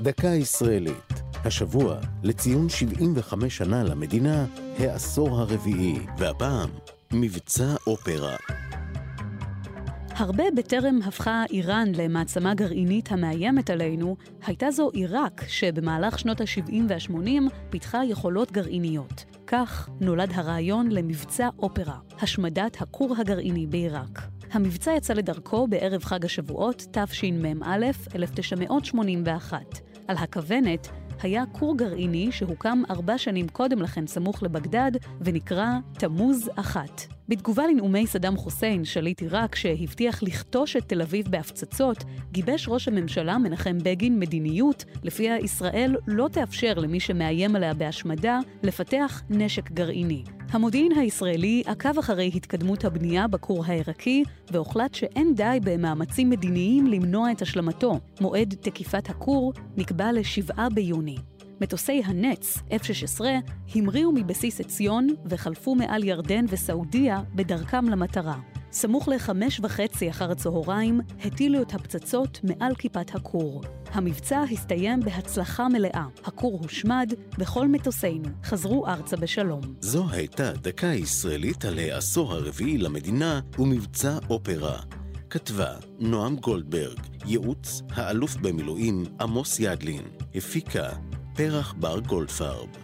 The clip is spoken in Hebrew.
דקה ישראלית. השבוע, לציון 75 שנה למדינה, העשור הרביעי, והפעם, מבצע אופרה. הרבה בטרם הפכה איראן למעצמה גרעינית המאיימת עלינו, הייתה זו עיראק שבמהלך שנות ה-70 וה-80 פיתחה יכולות גרעיניות. כך נולד הרעיון למבצע אופרה, השמדת הכור הגרעיני בעיראק. המבצע יצא לדרכו בערב חג השבועות תשמ"א 1981. על הכוונת היה כור גרעיני שהוקם ארבע שנים קודם לכן סמוך לבגדד ונקרא תמוז אחת. בתגובה לנאומי סדאם חוסיין, שליט עיראק, שהבטיח לכתוש את תל אביב בהפצצות, גיבש ראש הממשלה מנחם בגין מדיניות לפיה ישראל לא תאפשר למי שמאיים עליה בהשמדה לפתח נשק גרעיני. המודיעין הישראלי עקב אחרי התקדמות הבנייה בכור העיראקי, והוחלט שאין די במאמצים מדיניים למנוע את השלמתו. מועד תקיפת הכור נקבע ל-7 ביוני. מטוסי הנץ, F-16, המריאו מבסיס עציון וחלפו מעל ירדן וסעודיה בדרכם למטרה. סמוך לחמש וחצי אחר הצהריים, הטילו את הפצצות מעל כיפת הכור. המבצע הסתיים בהצלחה מלאה. הכור הושמד, וכל מטוסינו חזרו ארצה בשלום. זו הייתה דקה ישראלית על העשור הרביעי למדינה ומבצע אופרה. כתבה נועם גולדברג, ייעוץ האלוף במילואים עמוס ידלין, הפיקה פרח בר גולדפרב